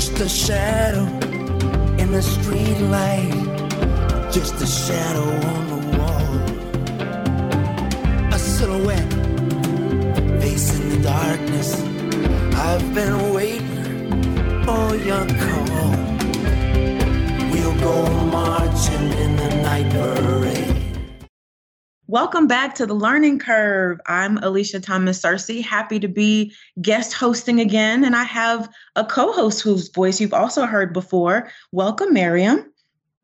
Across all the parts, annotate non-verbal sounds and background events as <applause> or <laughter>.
Just a shadow in the street light. Just a shadow on the wall. A silhouette facing the darkness. I've been waiting for your call. We'll go marching in the night parade. Welcome back to the Learning Curve. I'm Alisha Thomas Searcy, happy to be guest hosting again. And I have a co host whose voice you've also heard before. Welcome, Mariam.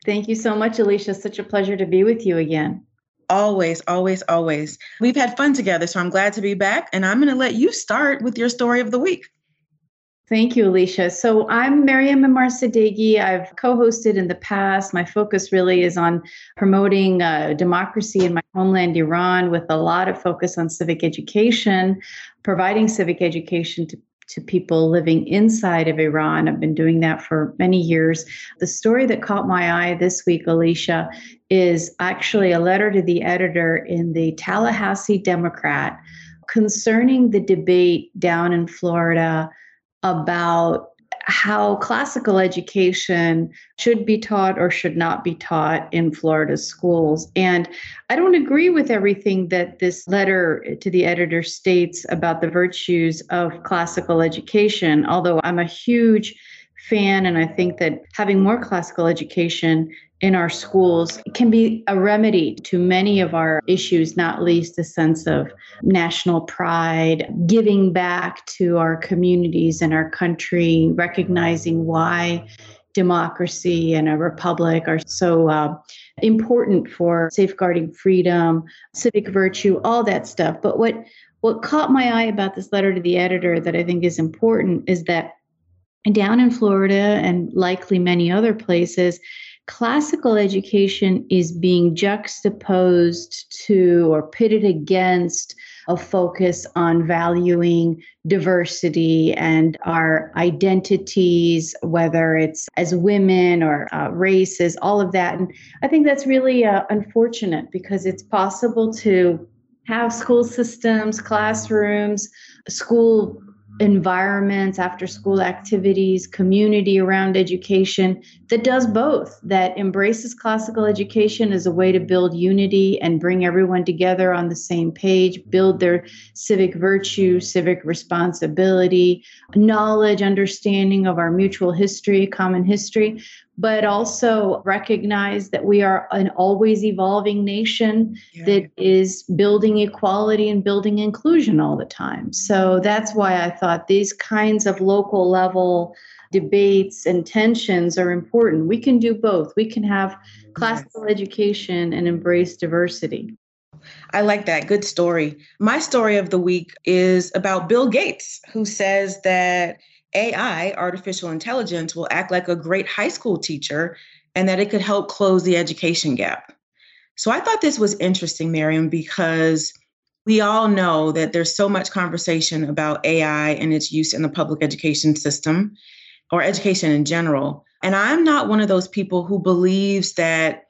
Thank you so much, Alisha. Such a pleasure to be with you again. Always, always, always. We've had fun together, so I'm glad to be back. And I'm going to let you start with your story of the week. Thank you, Alisha. So I'm Mariam Memarsadeghi. I've co-hosted in the past. My focus really is on promoting uh, democracy in my homeland, Iran, with a lot of focus on civic education, providing civic education to to people living inside of Iran. I've been doing that for many years. The story that caught my eye this week, Alisha, is actually a letter to the editor in the Tallahassee Democrat concerning the debate down in Florida about how classical education should be taught or should not be taught in Florida schools. And I don't agree with everything that this letter to the editor states about the virtues of classical education, although I'm a huge fan and I think that having more classical education in our schools can be a remedy to many of our issues, not least a sense of national pride, giving back to our communities and our country, recognizing why democracy and a republic are so uh, important for safeguarding freedom, civic virtue, all that stuff. But what what caught my eye about this letter to the editor that I think is important is that down in Florida and likely many other places, classical education is being juxtaposed to or pitted against a focus on valuing diversity and our identities, whether it's as women or uh, races, all of that. And I think that's really uh, unfortunate because it's possible to have school systems, classrooms, school environments, after school activities, community around education that does both, that embraces classical education as a way to build unity and bring everyone together on the same page, build their civic virtue, civic responsibility, knowledge, understanding of our mutual history, common history, but also recognize that we are an always evolving nation yeah. that is building equality and building inclusion all the time. So that's why I thought these kinds of local level debates and tensions are important. We can do both. We can have classical yes. education and embrace diversity. I like that. Good story. My story of the week is about Bill Gates, who says that AI, artificial intelligence, will act like a great high school teacher and that it could help close the education gap. So I thought this was interesting, Mariam, because we all know that there's so much conversation about AI and its use in the public education system or education in general. And I'm not one of those people who believes that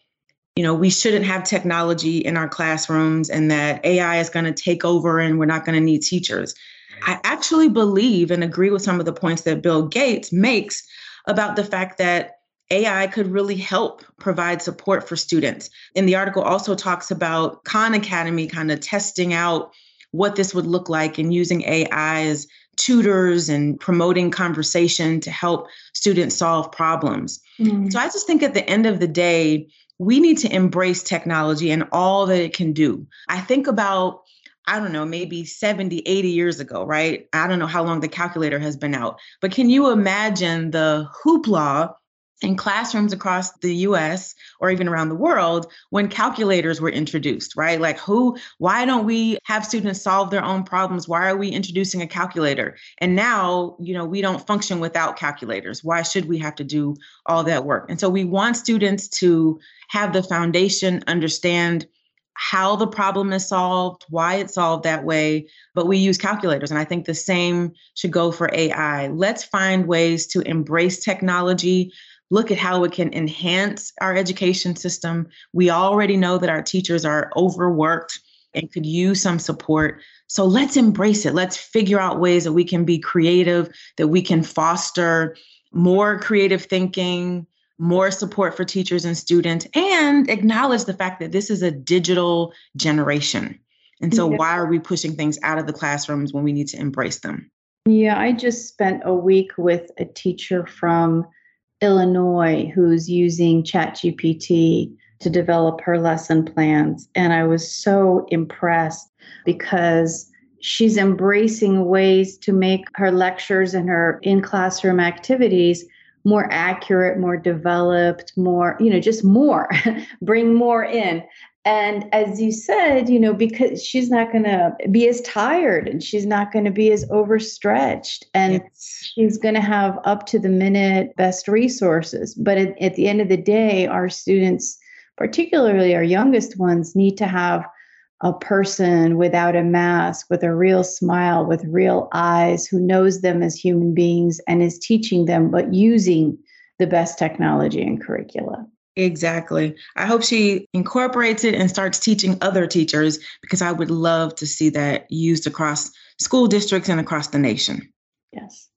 you know we shouldn't have technology in our classrooms and that AI is going to take over and we're not going to need teachers. I actually believe and agree with some of the points that Bill Gates makes about the fact that AI could really help provide support for students. And the article also talks about Khan Academy kind of testing out what this would look like and using AI as tutors and promoting conversation to help students solve problems. Mm. So I just think at the end of the day, we need to embrace technology and all that it can do. I think about I don't know, maybe 70, 80 years ago, right? I don't know how long the calculator has been out, but can you imagine the hoopla in classrooms across the US or even around the world when calculators were introduced, right? Like, who, why don't we have students solve their own problems? Why are we introducing a calculator? And now, you know, we don't function without calculators. Why should we have to do all that work? And so we want students to have the foundation, understand how the problem is solved, why it's solved that way, but we use calculators. And I think the same should go for AI. Let's find ways to embrace technology, look at how it can enhance our education system. We already know that our teachers are overworked and could use some support. So let's embrace it. Let's figure out ways that we can be creative, that we can foster more creative thinking, more support for teachers and students, and acknowledge the fact that this is a digital generation. And so, yeah. why are we pushing things out of the classrooms when we need to embrace them? Yeah, I just spent a week with a teacher from Illinois who's using ChatGPT to develop her lesson plans. And I was so impressed because she's embracing ways to make her lectures and her in classroom activities more accurate, more developed, more, you know, just more, <laughs> bring more in. And as you said, you know, because she's not going to be as tired and she's not going to be as overstretched and yes. she's going to have up to the minute best resources. But at, at the end of the day, our students, particularly our youngest ones, need to have a person without a mask, with a real smile, with real eyes, who knows them as human beings and is teaching them, but using the best technology and curricula. Exactly. I hope she incorporates it and starts teaching other teachers because I would love to see that used across school districts and across the nation. Yes.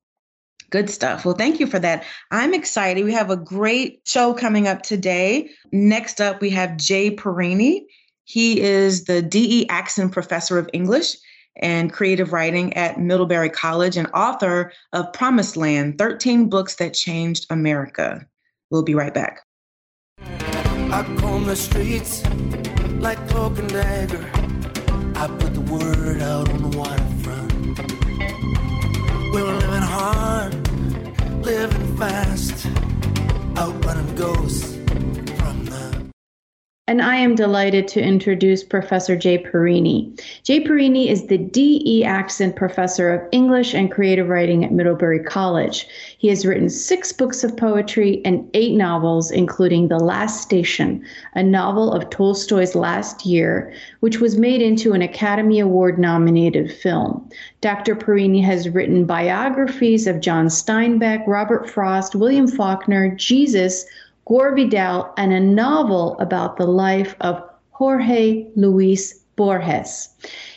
Good stuff. Well, thank you for that. I'm excited. We have a great show coming up today. Next up, we have Jay Parini. He is the D.E. Axinn Professor of English and Creative Writing at Middlebury College and author of Promised Land 13 Books That Changed America. We'll be right back. I comb the streets like dagger. I put the word out on the waterfront. We were living hard, living fast, outrunning ghosts and I am delighted to introduce Professor Jay Parini. Jay Parini is the D.E. Axinn Professor of English and Creative Writing at Middlebury College. He has written six books of poetry and eight novels, including The Last Station, a novel of Tolstoy's last year, which was made into an Academy Award nominated film. Dr. Parini has written biographies of John Steinbeck, Robert Frost, William Faulkner, Jesus, Gore Vidal, and a novel about the life of Jorge Luis Borges.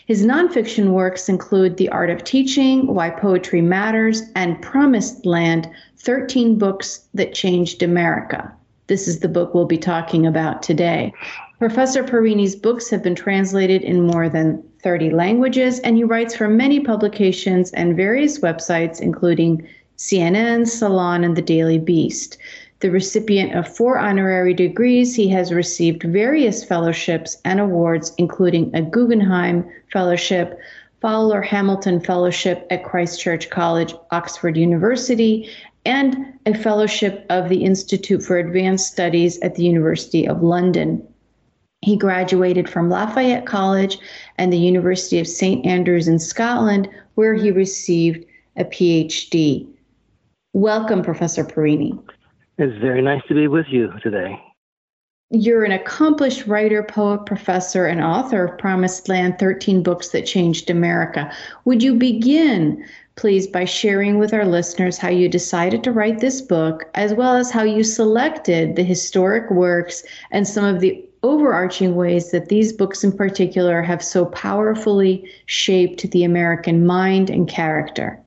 His nonfiction works include The Art of Teaching, Why Poetry Matters, and Promised Land 13 Books That Changed America. This is the book we'll be talking about today. Professor Parini's books have been translated in more than 30 languages, and he writes for many publications and various websites, including CNN, Salon, and The Daily Beast the recipient of four honorary degrees. He has received various fellowships and awards, including a Guggenheim Fellowship, Fowler Hamilton Fellowship at Christ Church College, Oxford University, and a fellowship of the Institute for Advanced Studies at the University of London. He graduated from Lafayette College and the University of St. Andrews in Scotland, where he received a PhD. Welcome, Professor Parini. It's very nice to be with you today. You're an accomplished writer, poet, professor, and author of Promised Land 13 Books That Changed America. Would you begin, please, by sharing with our listeners how you decided to write this book, as well as how you selected the historic works and some of the overarching ways that these books in particular have so powerfully shaped the American mind and character?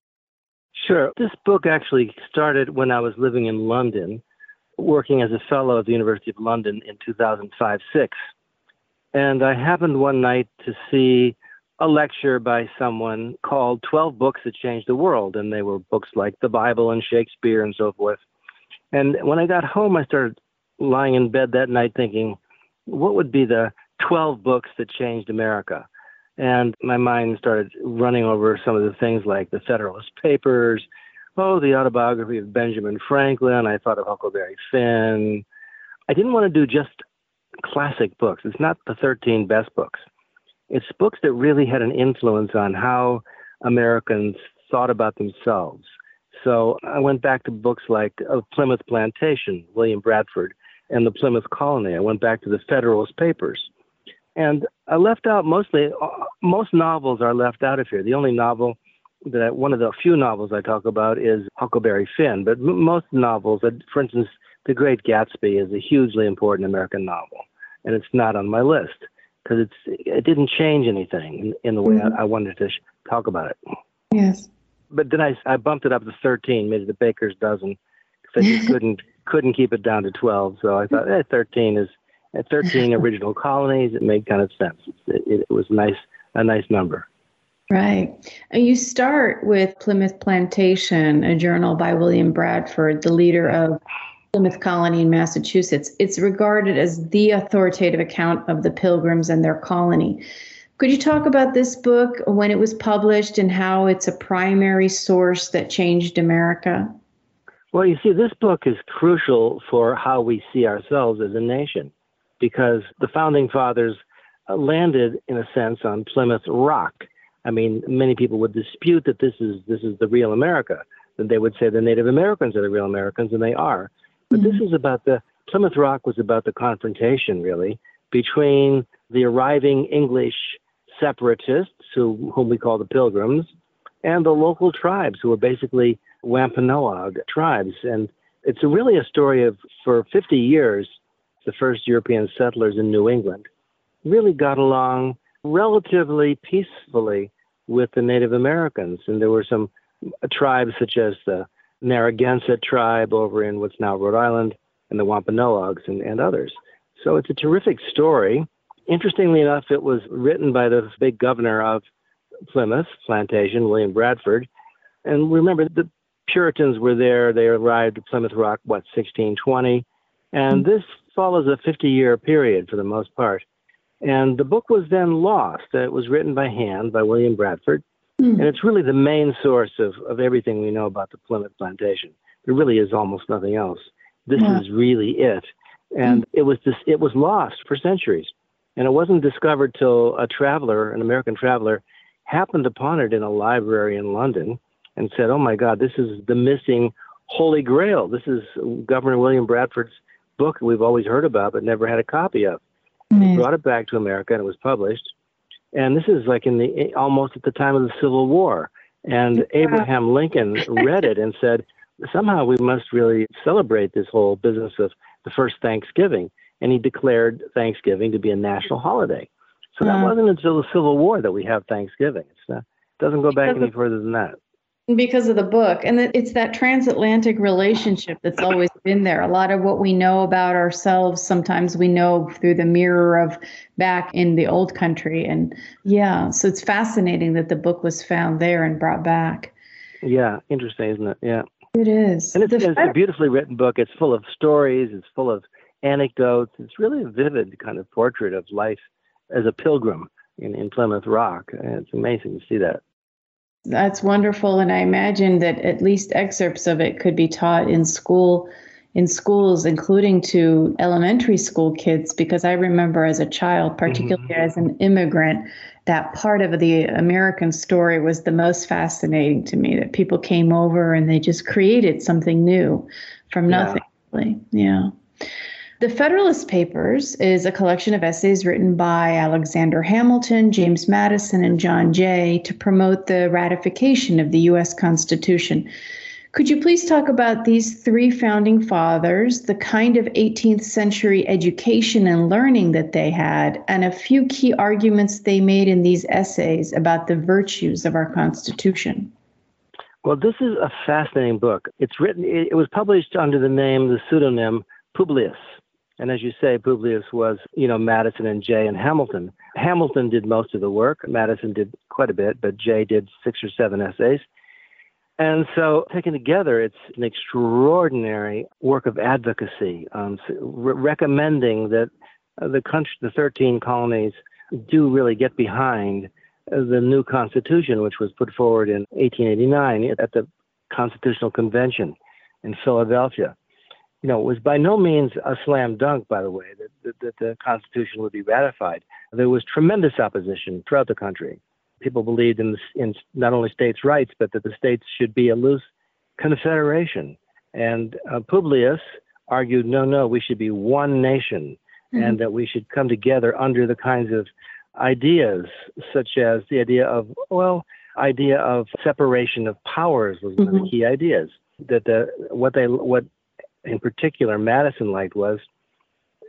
Sure. This book actually started when I was living in London, working as a fellow at the University of London in 2005 6. And I happened one night to see a lecture by someone called 12 Books That Changed the World. And they were books like the Bible and Shakespeare and so forth. And when I got home, I started lying in bed that night thinking, what would be the 12 books that changed America? And my mind started running over some of the things like the Federalist Papers, oh, the autobiography of Benjamin Franklin. I thought of Huckleberry Finn. I didn't want to do just classic books. It's not the 13 best books. It's books that really had an influence on how Americans thought about themselves. So I went back to books like uh, Plymouth Plantation, William Bradford, and the Plymouth Colony. I went back to the Federalist Papers. And I left out mostly, most novels are left out of here. The only novel that one of the few novels I talk about is Huckleberry Finn, but m- most novels, for instance, The Great Gatsby is a hugely important American novel, and it's not on my list because it's it didn't change anything in, in the way mm-hmm. I, I, wanted to sh- talk about it. Yes. But then I, I bumped it up to 13, made it a baker's dozen, they just <laughs> couldn't couldn't keep it down to 12. So I thought, eh, 13 is at 13 <laughs> original colonies. It made kind of sense. It, it, it was nice, a nice number. Right. You start with Plymouth Plantation, a journal by William Bradford, the leader of Plymouth Colony in Massachusetts. It's regarded as the authoritative account of the Pilgrims and their colony. Could you talk about this book, when it was published, and how it's a primary source that changed America? Well, you see, this book is crucial for how we see ourselves as a nation because the founding fathers landed, in a sense, on Plymouth Rock. I mean, many people would dispute that this is this is the real America. That they would say the Native Americans are the real Americans, and they are. But mm-hmm. this is about the Plymouth Rock was about the confrontation, really, between the arriving English separatists, who, whom we call the Pilgrims, and the local tribes, who were basically Wampanoag tribes. And it's really a story of, for 50 years, the first European settlers in New England really got along relatively peacefully with the Native Americans. And there were some tribes such as the Narragansett tribe over in what's now Rhode Island and the Wampanoags and, and others. So it's a terrific story. Interestingly enough, it was written by the big governor of Plymouth Plantation, William Bradford. And remember, the Puritans were there. They arrived at Plymouth Rock, what, 1620? And this follows a 50 year period for the most part. And the book was then lost. It was written by hand by William Bradford. Mm-hmm. And it's really the main source of, of everything we know about the Plymouth plantation. There really is almost nothing else. This yeah. is really it. And mm-hmm. it was this, it was lost for centuries. And it wasn't discovered till a traveler, an American traveler, happened upon it in a library in London and said, Oh my God, this is the missing Holy Grail. This is Governor William Bradford's book we've always heard about but never had a copy of. Mm-hmm. He brought it back to America and it was published. And this is like in the almost at the time of the Civil War. And Abraham Lincoln read it and said, somehow we must really celebrate this whole business of the first Thanksgiving and he declared Thanksgiving to be a national holiday. So that uh, wasn't until the Civil War that we have Thanksgiving. It doesn't go back any further than that. Because of the book. And it's that transatlantic relationship that's always been there. A lot of what we know about ourselves, sometimes we know through the mirror of back in the old country. And yeah, so it's fascinating that the book was found there and brought back. Yeah, interesting, isn't it? Yeah. It is. And it's, it's a beautifully written book. It's full of stories, it's full of anecdotes. It's really a vivid kind of portrait of life as a pilgrim in, in Plymouth Rock. And it's amazing to see that. That's wonderful. And I imagine that at least excerpts of it could be taught in school in schools, including to elementary school kids, because I remember as a child, mm-hmm. particularly mm-hmm. as an immigrant, that part of the American story was the most fascinating to me. That people came over and they just created something new from nothing. Yeah. Really. yeah. The Federalist Papers is a collection of essays written by Alexander Hamilton, James Madison, and John Jay to promote the ratification of the U.S. Constitution. Could you please talk about these three founding fathers, the kind of 18th century education and learning that they had, and a few key arguments they made in these essays about the virtues of our Constitution? Well, this is a fascinating book. It's written, it was published under the name, the pseudonym Publius. And as you say, Publius was, you know, Madison and Jay and Hamilton. Hamilton did most of the work. Madison did quite a bit, but Jay did six or seven essays. And so, taken together, it's an extraordinary work of advocacy, um, re- recommending that the country, the 13 colonies, do really get behind the new Constitution, which was put forward in 1889 at the Constitutional Convention in Philadelphia you know, it was by no means a slam dunk, by the way, that, that, that the Constitution would be ratified. There was tremendous opposition throughout the country. People believed in, in not only states' rights, but that the states should be a loose confederation. And uh, Publius argued, no, no, we should be one nation, mm-hmm. and that we should come together under the kinds of ideas, such as the idea of, well, idea of separation of powers was one mm-hmm. of the mm-hmm. key ideas. That the what they what in particular Madison liked was,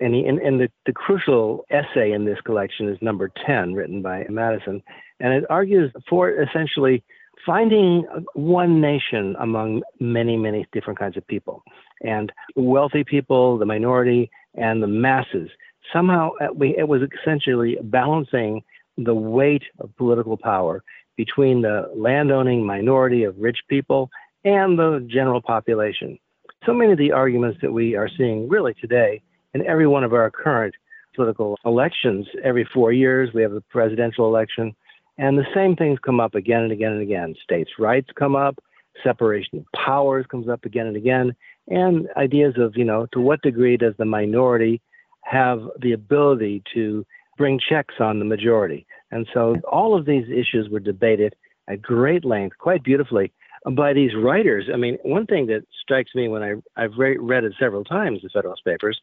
and, he, and, and the, the crucial essay in this collection is number 10, written by Madison, and it argues for essentially finding one nation among many, many different kinds of people. And wealthy people, the minority, and the masses. Somehow uh, it was essentially balancing the weight of political power between the landowning minority of rich people and the general population. So many of the arguments that we are seeing really today in every one of our current political elections, every four years we have a presidential election, and the same things come up again and again and again. States' rights come up, separation of powers comes up again and again, and ideas of, you know, to what degree does the minority have the ability to bring checks on the majority? And so all of these issues were debated at great length, quite beautifully, by these writers. I mean, one thing that strikes me when I, I've re- read it several times, the Federalist Papers,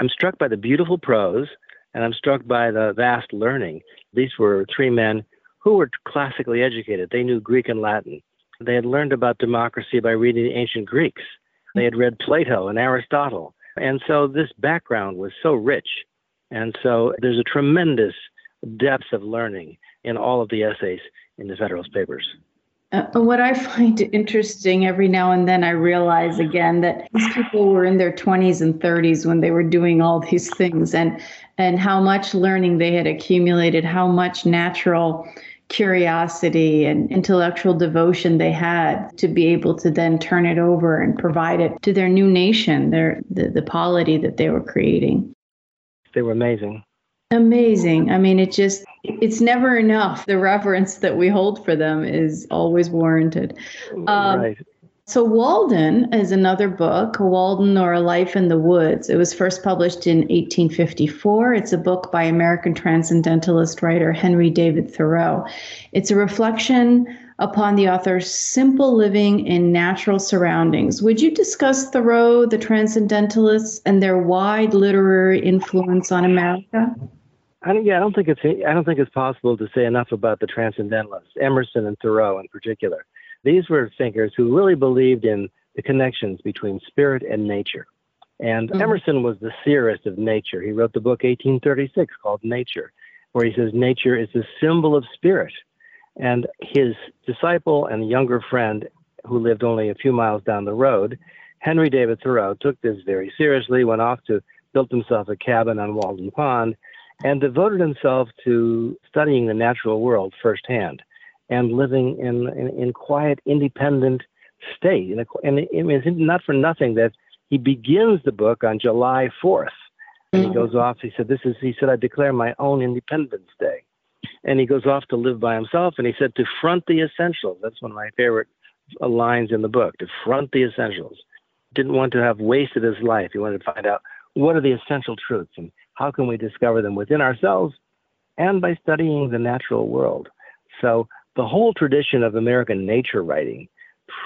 I'm struck by the beautiful prose and I'm struck by the vast learning. These were three men who were classically educated. They knew Greek and Latin. They had learned about democracy by reading the ancient Greeks. They had read Plato and Aristotle. And so this background was so rich. And so there's a tremendous depth of learning in all of the essays in the Federalist Papers. Uh, what I <laughs> find interesting every now and then, I realize again that these people were in their 20s and 30s when they were doing all these things, and and how much learning they had accumulated, how much natural curiosity and intellectual devotion they had to be able to then turn it over and provide it to their new nation, their the, the polity that they were creating. They were amazing. Amazing. I mean, it just, it's never enough. The reverence that we hold for them is always warranted. Um, right. So, Walden is another book, Walden or A Life in the Woods. It was first published in 1854. It's a book by American transcendentalist writer Henry David Thoreau. It's a reflection upon the author's simple living in natural surroundings. Would you discuss Thoreau, the transcendentalists, and their wide literary influence on America? I don't, yeah, I don't think it's I don't think it's possible to say enough about the transcendentalists, Emerson and Thoreau in particular. These were thinkers who really believed in the connections between spirit and nature. And mm-hmm. Emerson was the seerest of nature. He wrote the book 1836 called Nature, where he says nature is the symbol of spirit. And his disciple and younger friend, who lived only a few miles down the road, Henry David Thoreau, took this very seriously, went off to built himself a cabin on Walden Pond, and devoted himself to studying the natural world firsthand and living in in, in quiet, independent state. And, and it, it's not for nothing that he begins the book on July 4th. And he mm-hmm. goes off, he said, This is, he said, I declare my own Independence Day. And he goes off to live by himself. And he said, To front the essentials. That's one of my favorite lines in the book, to front the essentials. Didn't want to have wasted his life. He wanted to find out what are the essential truths and how can we discover them within ourselves and by studying the natural world? So the whole tradition of American nature writing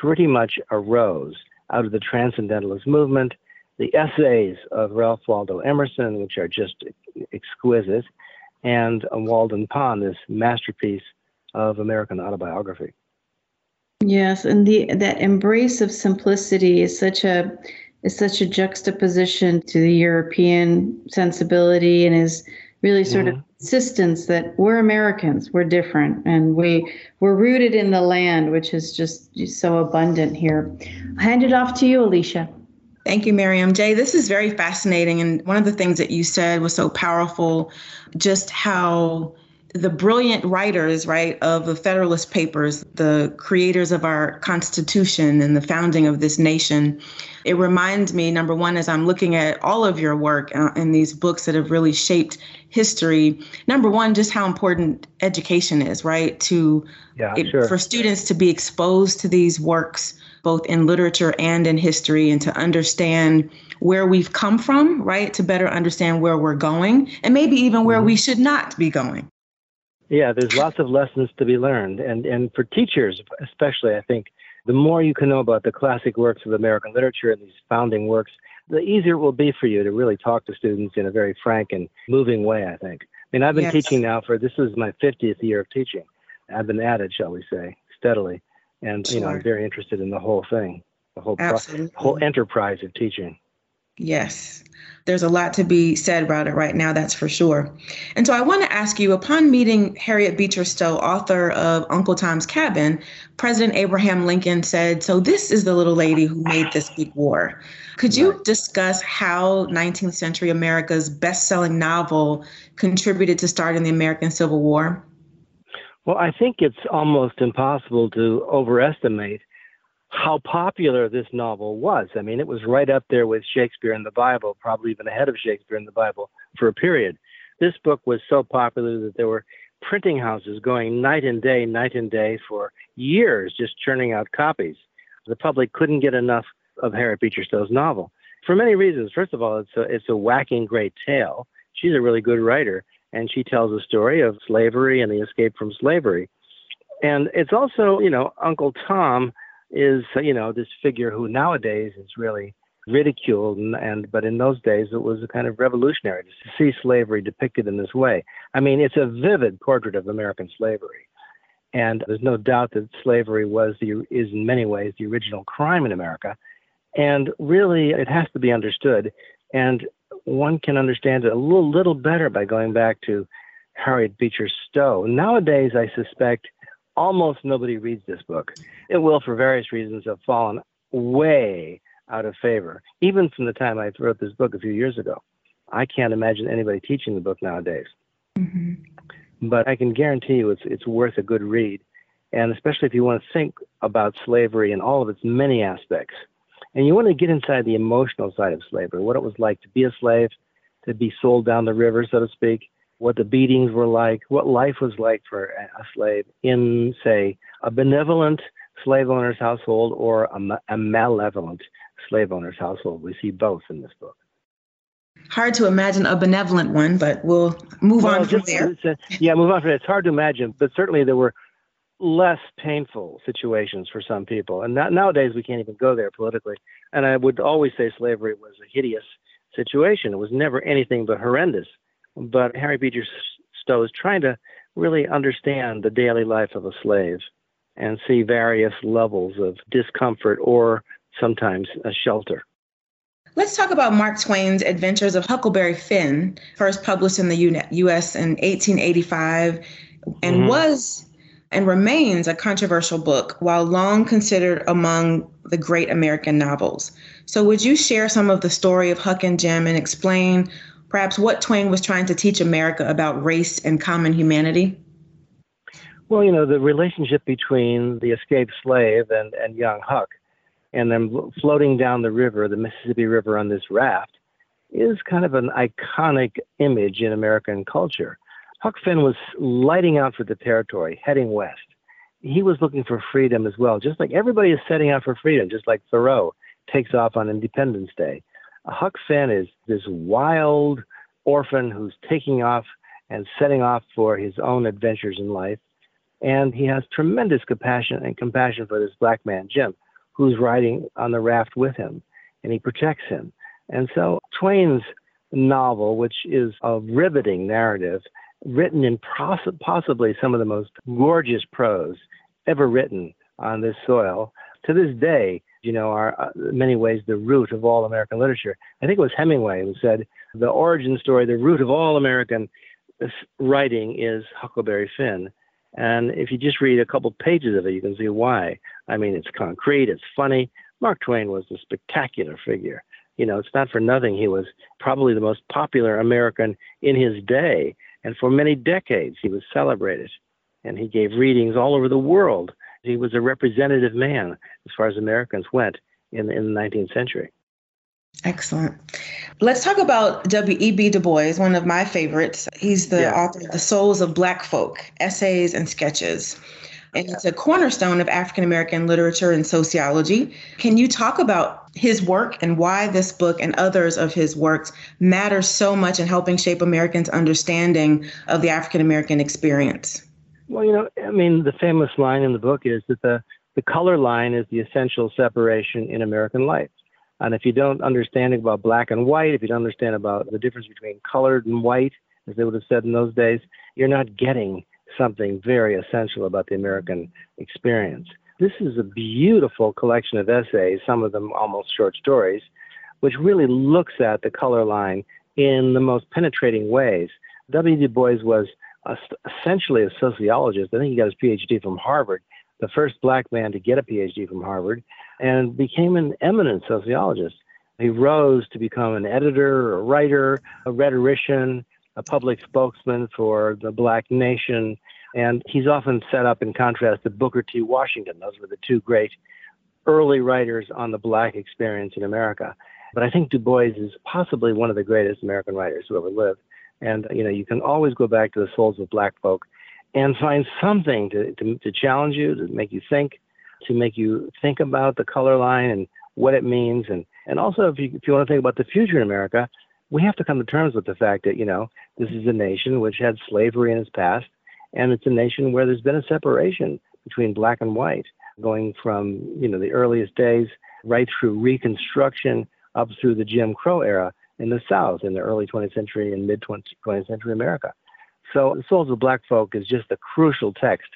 pretty much arose out of the Transcendentalist movement, the essays of Ralph Waldo Emerson, which are just exquisite, and Walden Pond, this masterpiece of American autobiography. Yes, and the that embrace of simplicity is such a is such a juxtaposition to the European sensibility and is really sort mm-hmm. of insistence that we're Americans, we're different, and we we're rooted in the land, which is just so abundant here. i hand it off to you, Alisha. Thank you, Mariam. Jay, this is very fascinating. And one of the things that you said was so powerful, just how the brilliant writers, right, of the Federalist Papers, the creators of our Constitution and the founding of this nation, it reminds me, number one, as I'm looking at all of your work and these books that have really shaped history, number one, just how important education is, right? To yeah, it, sure. for students to be exposed to these works, both in literature and in history, and to understand where we've come from, right? To better understand where we're going, and maybe even where mm-hmm. we should not be going. Yeah, there's lots of lessons to be learned. And, and for teachers, especially, I think the more you can know about the classic works of American literature and these founding works, the easier it will be for you to really talk to students in a very frank and moving way, I think. I mean, I've been yes. teaching now for this is my 50th year of teaching. I've been at it, shall we say, steadily. And, sure. you know, I'm very interested in the whole thing, the whole, pro- whole enterprise of teaching. Yes. There's a lot to be said about it right now, that's for sure. And so I want to ask you upon meeting Harriet Beecher Stowe, author of Uncle Tom's Cabin, President Abraham Lincoln said, So this is the little lady who made this big war. Could you discuss how 19th century America's best selling novel contributed to starting the American Civil War? Well, I think it's almost impossible to overestimate how popular this novel was. I mean, it was right up there with Shakespeare and the Bible, probably even ahead of Shakespeare and the Bible for a period. This book was so popular that there were printing houses going night and day, night and day for years, just churning out copies. The public couldn't get enough of Harriet Beecher Stowe's novel for many reasons. First of all, it's a, it's a whacking great tale. She's a really good writer, and she tells a story of slavery and the escape from slavery. And it's also, you know, Uncle Tom is you know this figure who nowadays is really ridiculed and, and but in those days it was a kind of revolutionary to see slavery depicted in this way. I mean it's a vivid portrait of american slavery. And there's no doubt that slavery was the is in many ways the original crime in america. And really it has to be understood. And one can understand it a little little better by going back to harriet beecher stowe. Nowadays i suspect almost nobody reads this book. It will, for various reasons, have fallen way out of favor, even from the time I wrote this book a few years ago. I can't imagine anybody teaching the book nowadays. Mm-hmm. But I can guarantee you it's, it's worth a good read, and especially if you want to think about slavery and all of its many aspects. And you want to get inside the emotional side of slavery, what it was like to be a slave, to be sold down the river, so to speak, what the beatings were like, what life was like for a slave in, say, a benevolent slave owner's household or a, a malevolent slave owner's household. We see both in this book. Hard to imagine a benevolent one, but we'll move well, on from there. A, yeah, move on from there. It's hard to imagine, but certainly there were less painful situations for some people. And not, nowadays we can't even go there politically. And I would always say slavery was a hideous situation. It was never anything but horrendous. But Harriet Beecher Stowe is trying to really understand the daily life of a slave and see various levels of discomfort or sometimes a shelter. Let's talk about Mark Twain's Adventures of Huckleberry Finn, first published in the U.S. in 1885, and mm-hmm. was and remains a controversial book while long considered among the great American novels. So, would you share some of the story of Huck and Jim and explain perhaps what Twain was trying to teach America about race and common humanity? Well, you know, the relationship between the escaped slave and, and young Huck, and them floating down the river, the Mississippi River, on this raft, is kind of an iconic image in American culture. Huck Finn was lighting out for the territory, heading west. He was looking for freedom as well, just like everybody is setting out for freedom, just like Thoreau takes off on Independence Day. Huck Finn is this wild orphan who's taking off and setting off for his own adventures in life. And he has tremendous compassion and compassion for this black man, Jim, who's riding on the raft with him, and he protects him. And so Twain's novel, which is a riveting narrative, written in poss- possibly some of the most gorgeous prose ever written on this soil, to this day you know, are uh, in many ways the root of all American literature. I think it was Hemingway who said the origin story, the root of all American writing is Huckleberry Finn. And if you just read a couple pages of it, you can see why. I mean, it's concrete, it's funny. Mark Twain was a spectacular figure. You know, it's not for nothing he was probably the most popular American in his day. And for many decades, he was celebrated. And he gave readings all over the world he was a representative man as far as Americans went in, in the 19th century. Excellent. Let's talk about W.E.B. Du Bois, one of my favorites. He's the yeah. author of The Souls of Black Folk Essays and Sketches. And it's a cornerstone of African American literature and sociology. Can you talk about his work and why this book and others of his works matter so much in helping shape Americans' understanding of the African American experience? Well, you know, I mean, the famous line in the book is that the, the color line is the essential separation in American life. And if you don't understand about black and white, if you don't understand about the difference between colored and white, as they would have said in those days, you're not getting something very essential about the American experience. This is a beautiful collection of essays, some of them almost short stories, which really looks at the color line in the most penetrating ways. W. Du Bois was essentially a sociologist. I think he got his PhD from Harvard, the first black man to get a PhD from Harvard, and became an eminent sociologist. He rose to become an editor, a writer, a rhetorician, a public spokesman for the black nation. And he's often set up in contrast to Booker T. Washington. Those were the two great early writers on the black experience in America. But I think Du Bois is possibly one of the greatest American writers who ever lived. And you know, you can always go back to the souls of black folk and find something to, to, to challenge you, to make you think, to make you think about the color line and what it means. And, and also, if you, if you want to think about the future in America, we have to come to terms with the fact that, you know, this is a nation which had slavery in its past, and it's a nation where there's been a separation between black and white, going from, you know, the earliest days right through Reconstruction up through the Jim Crow era in the South in the early 20th century and mid 20th century America. So, The Souls of Black Folk is just a crucial text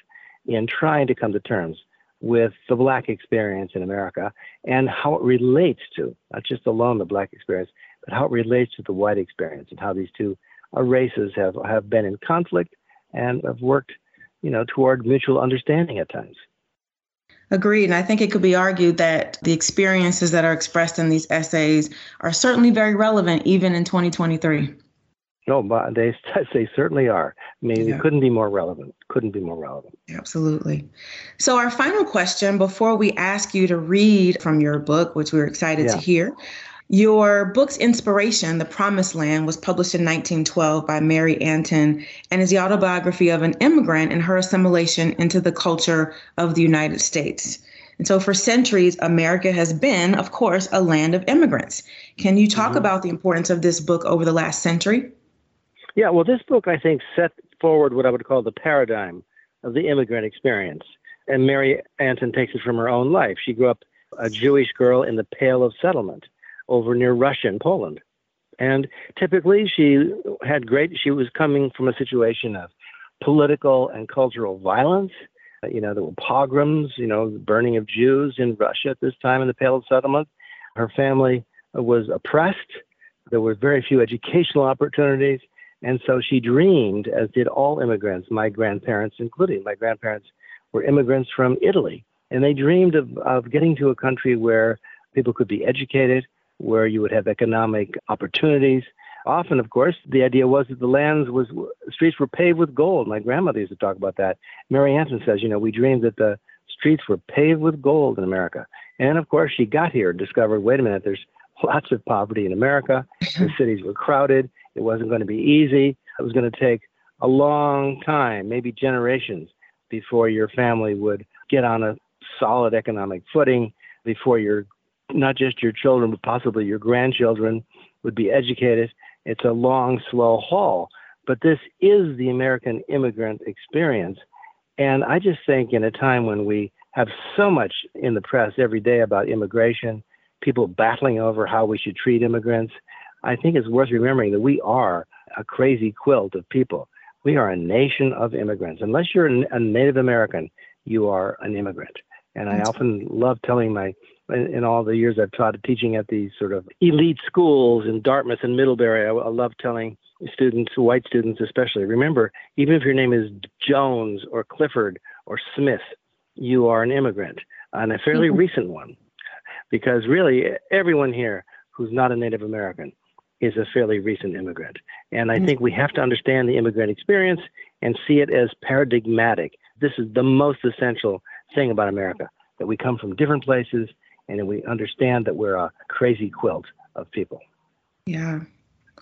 in trying to come to terms with the Black experience in America and how it relates to, not just alone the Black experience, but how it relates to the white experience and how these two uh, races have, have been in conflict and have worked, you know, toward mutual understanding at times. Agreed. And I think it could be argued that the experiences that are expressed in these essays are certainly very relevant even in 2023. No, but they, <laughs> they certainly are. I mean, yeah. it couldn't be more relevant. Couldn't be more relevant. Absolutely. So, our final question before we ask you to read from your book, which we're excited yeah. to hear, your book's inspiration, The Promised Land, was published in 1912 by Mary Antin and is the autobiography of an immigrant and her assimilation into the culture of the United States. And so, for centuries, America has been, of course, a land of immigrants. Can you talk mm-hmm. about the importance of this book over the last century? Yeah, well, this book, I think, set forward what I would call the paradigm of the immigrant experience. And Mary Antin takes it from her own life. She grew up a Jewish girl in the Pale of Settlement over near Russia and Poland. And typically, she had great, she was coming from a situation of political and cultural violence. Uh, you know, there were pogroms, you know, the burning of Jews in Russia at this time in the Pale of Settlement. Her family was oppressed. There were very few educational opportunities. And so she dreamed, as did all immigrants, my grandparents including. My grandparents were immigrants from Italy. And they dreamed of, of getting to a country where people could be educated, where you would have economic opportunities. Often, of course, the idea was that the lands was streets were paved with gold. My grandmother used to talk about that. Mary Antin says, you know, we dreamed that the streets were paved with gold in America. And of course, she got here and discovered, wait a minute, there's lots of poverty in America. <laughs> the cities were crowded. It wasn't going to be easy. It was going to take a long time, maybe generations, before your family would get on a solid economic footing, before your not just your children, but possibly your grandchildren would be educated. It's a long, slow haul. But this is the American immigrant experience. And I just think in a time when we have so much in the press every day about immigration, people battling over how we should treat immigrants, I think it's worth remembering that we are a crazy quilt of people. We are a nation of immigrants. Unless you're a Native American, you are an immigrant. And I often love telling my in, in, all the years I've taught teaching at these sort of elite schools in Dartmouth and Middlebury, I, I love telling students, white students especially, remember, even if your name is Jones or Clifford or Smith, you are an immigrant and a fairly mm-hmm. recent one. Because really, everyone here who's not a Native American is a fairly recent immigrant. And I mm-hmm. think we have to understand the immigrant experience and see it as paradigmatic. This is the most essential thing about America that we come from different places and we understand that we're a crazy quilt of people. Yeah.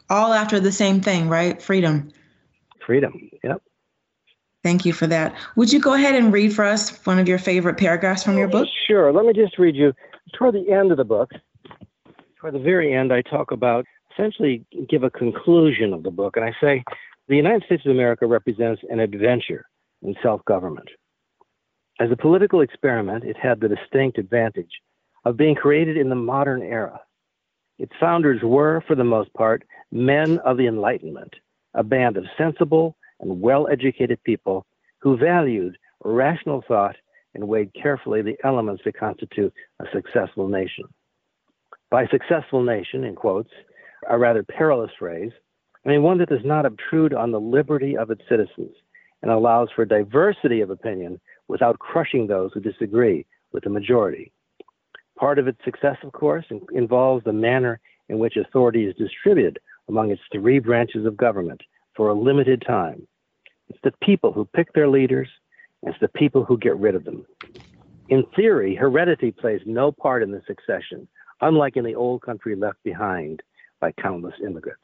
All after the same thing, right? Freedom. Freedom. Yep. Thank you for that. Would you go ahead and read for us one of your favorite paragraphs from your book? Sure. Let me just read you toward the end of the book. Toward the very end, I talk about essentially give a conclusion of the book, and I say the United States of America represents an adventure in self government. As a political experiment, it had the distinct advantage of being created in the modern era. Its founders were, for the most part, men of the Enlightenment, a band of sensible and well educated people who valued rational thought and weighed carefully the elements that constitute a successful nation. By successful nation, in quotes, a rather perilous phrase, I mean one that does not obtrude on the liberty of its citizens and allows for diversity of opinion without crushing those who disagree with the majority. Part of its success, of course, involves the manner in which authority is distributed among its three branches of government for a limited time. It's the people who pick their leaders, and it's the people who get rid of them. In theory, heredity plays no part in the succession, unlike in the old country left behind by countless immigrants.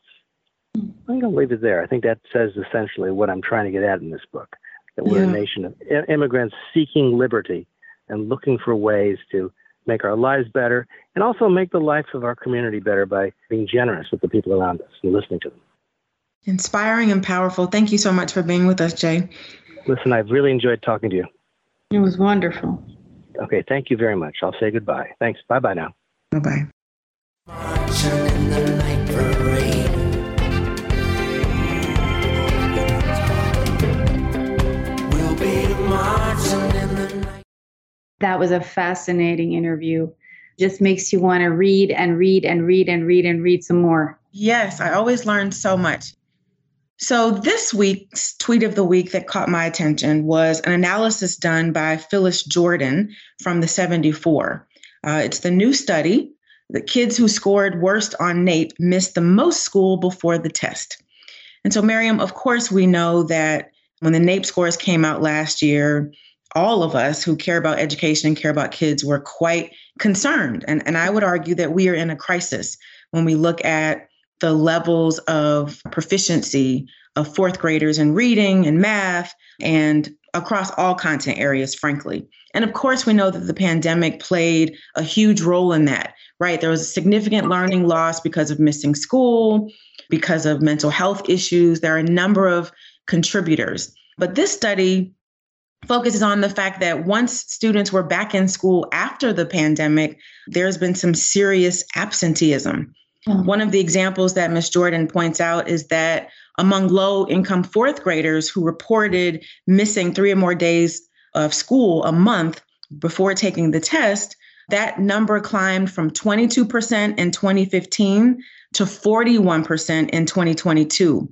I'm going to leave it there. I think that says essentially what I'm trying to get at in this book that we're yeah. a nation of immigrants seeking liberty and looking for ways to make our lives better and also make the life of our community better by being generous with the people around us and listening to them. Inspiring and powerful. Thank you so much for being with us, Jay. Listen, I've really enjoyed talking to you. It was wonderful. Okay, thank you very much. I'll say goodbye. Thanks. Bye bye now. Bye bye. That was a fascinating interview. Just makes you want to read and read and read and read and read some more. Yes, I always learn so much. So, this week's tweet of the week that caught my attention was an analysis done by Phyllis Jordan from the 74. Uh, it's the new study. The kids who scored worst on NAEP missed the most school before the test. And so, Mariam, of course, we know that when the NAEP scores came out last year, all of us who care about education and care about kids were quite concerned. And, and I would argue that we are in a crisis when we look at the levels of proficiency of fourth graders in reading and math and across all content areas, frankly. And of course, we know that the pandemic played a huge role in that, right? There was a significant learning loss because of missing school, because of mental health issues. There are a number of contributors. But this study focuses on the fact that once students were back in school after the pandemic, there's been some serious absenteeism. Mm-hmm. One of the examples that Ms. Jordan points out is that among low income fourth graders who reported missing three or more days of school a month before taking the test, that number climbed from 22% in 2015 to 41% in 2022.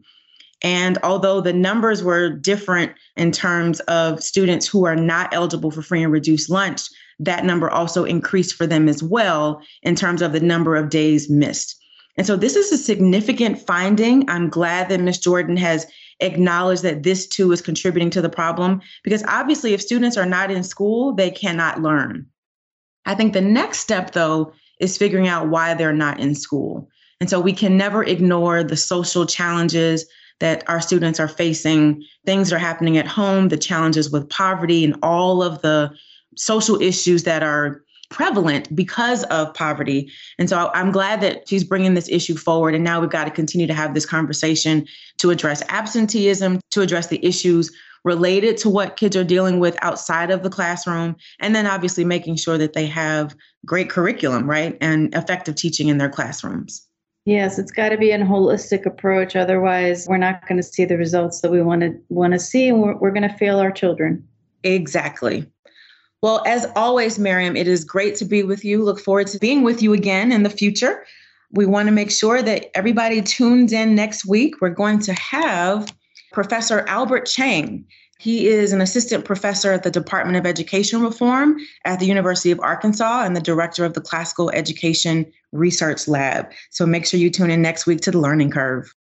And although the numbers were different in terms of students who are not eligible for free and reduced lunch, that number also increased for them as well in terms of the number of days missed. And so this is a significant finding. I'm glad that Ms. Jordan has acknowledged that this too is contributing to the problem because obviously, if students are not in school, they cannot learn. I think the next step, though, is figuring out why they're not in school. And so we can never ignore the social challenges that our students are facing. Things that are happening at home, the challenges with poverty, and all of the social issues that are prevalent because of poverty. And so I'm glad that she's bringing this issue forward. And now we've got to continue to have this conversation to address absenteeism, to address the issues related to what kids are dealing with outside of the classroom, and then obviously making sure that they have great curriculum, right, and effective teaching in their classrooms. Yes, it's got to be a holistic approach. Otherwise, we're not going to see the results that we want to want to see, and we're, we're going to fail our children. Exactly. Well, as always, Mariam, it is great to be with you. Look forward to being with you again in the future. We want to make sure that everybody tunes in next week. We're going to have Professor Albert Cheng. He is an assistant professor at the Department of Education Reform at the University of Arkansas and the director of the Classical Education Research Lab. So make sure you tune in next week to the Learning Curve.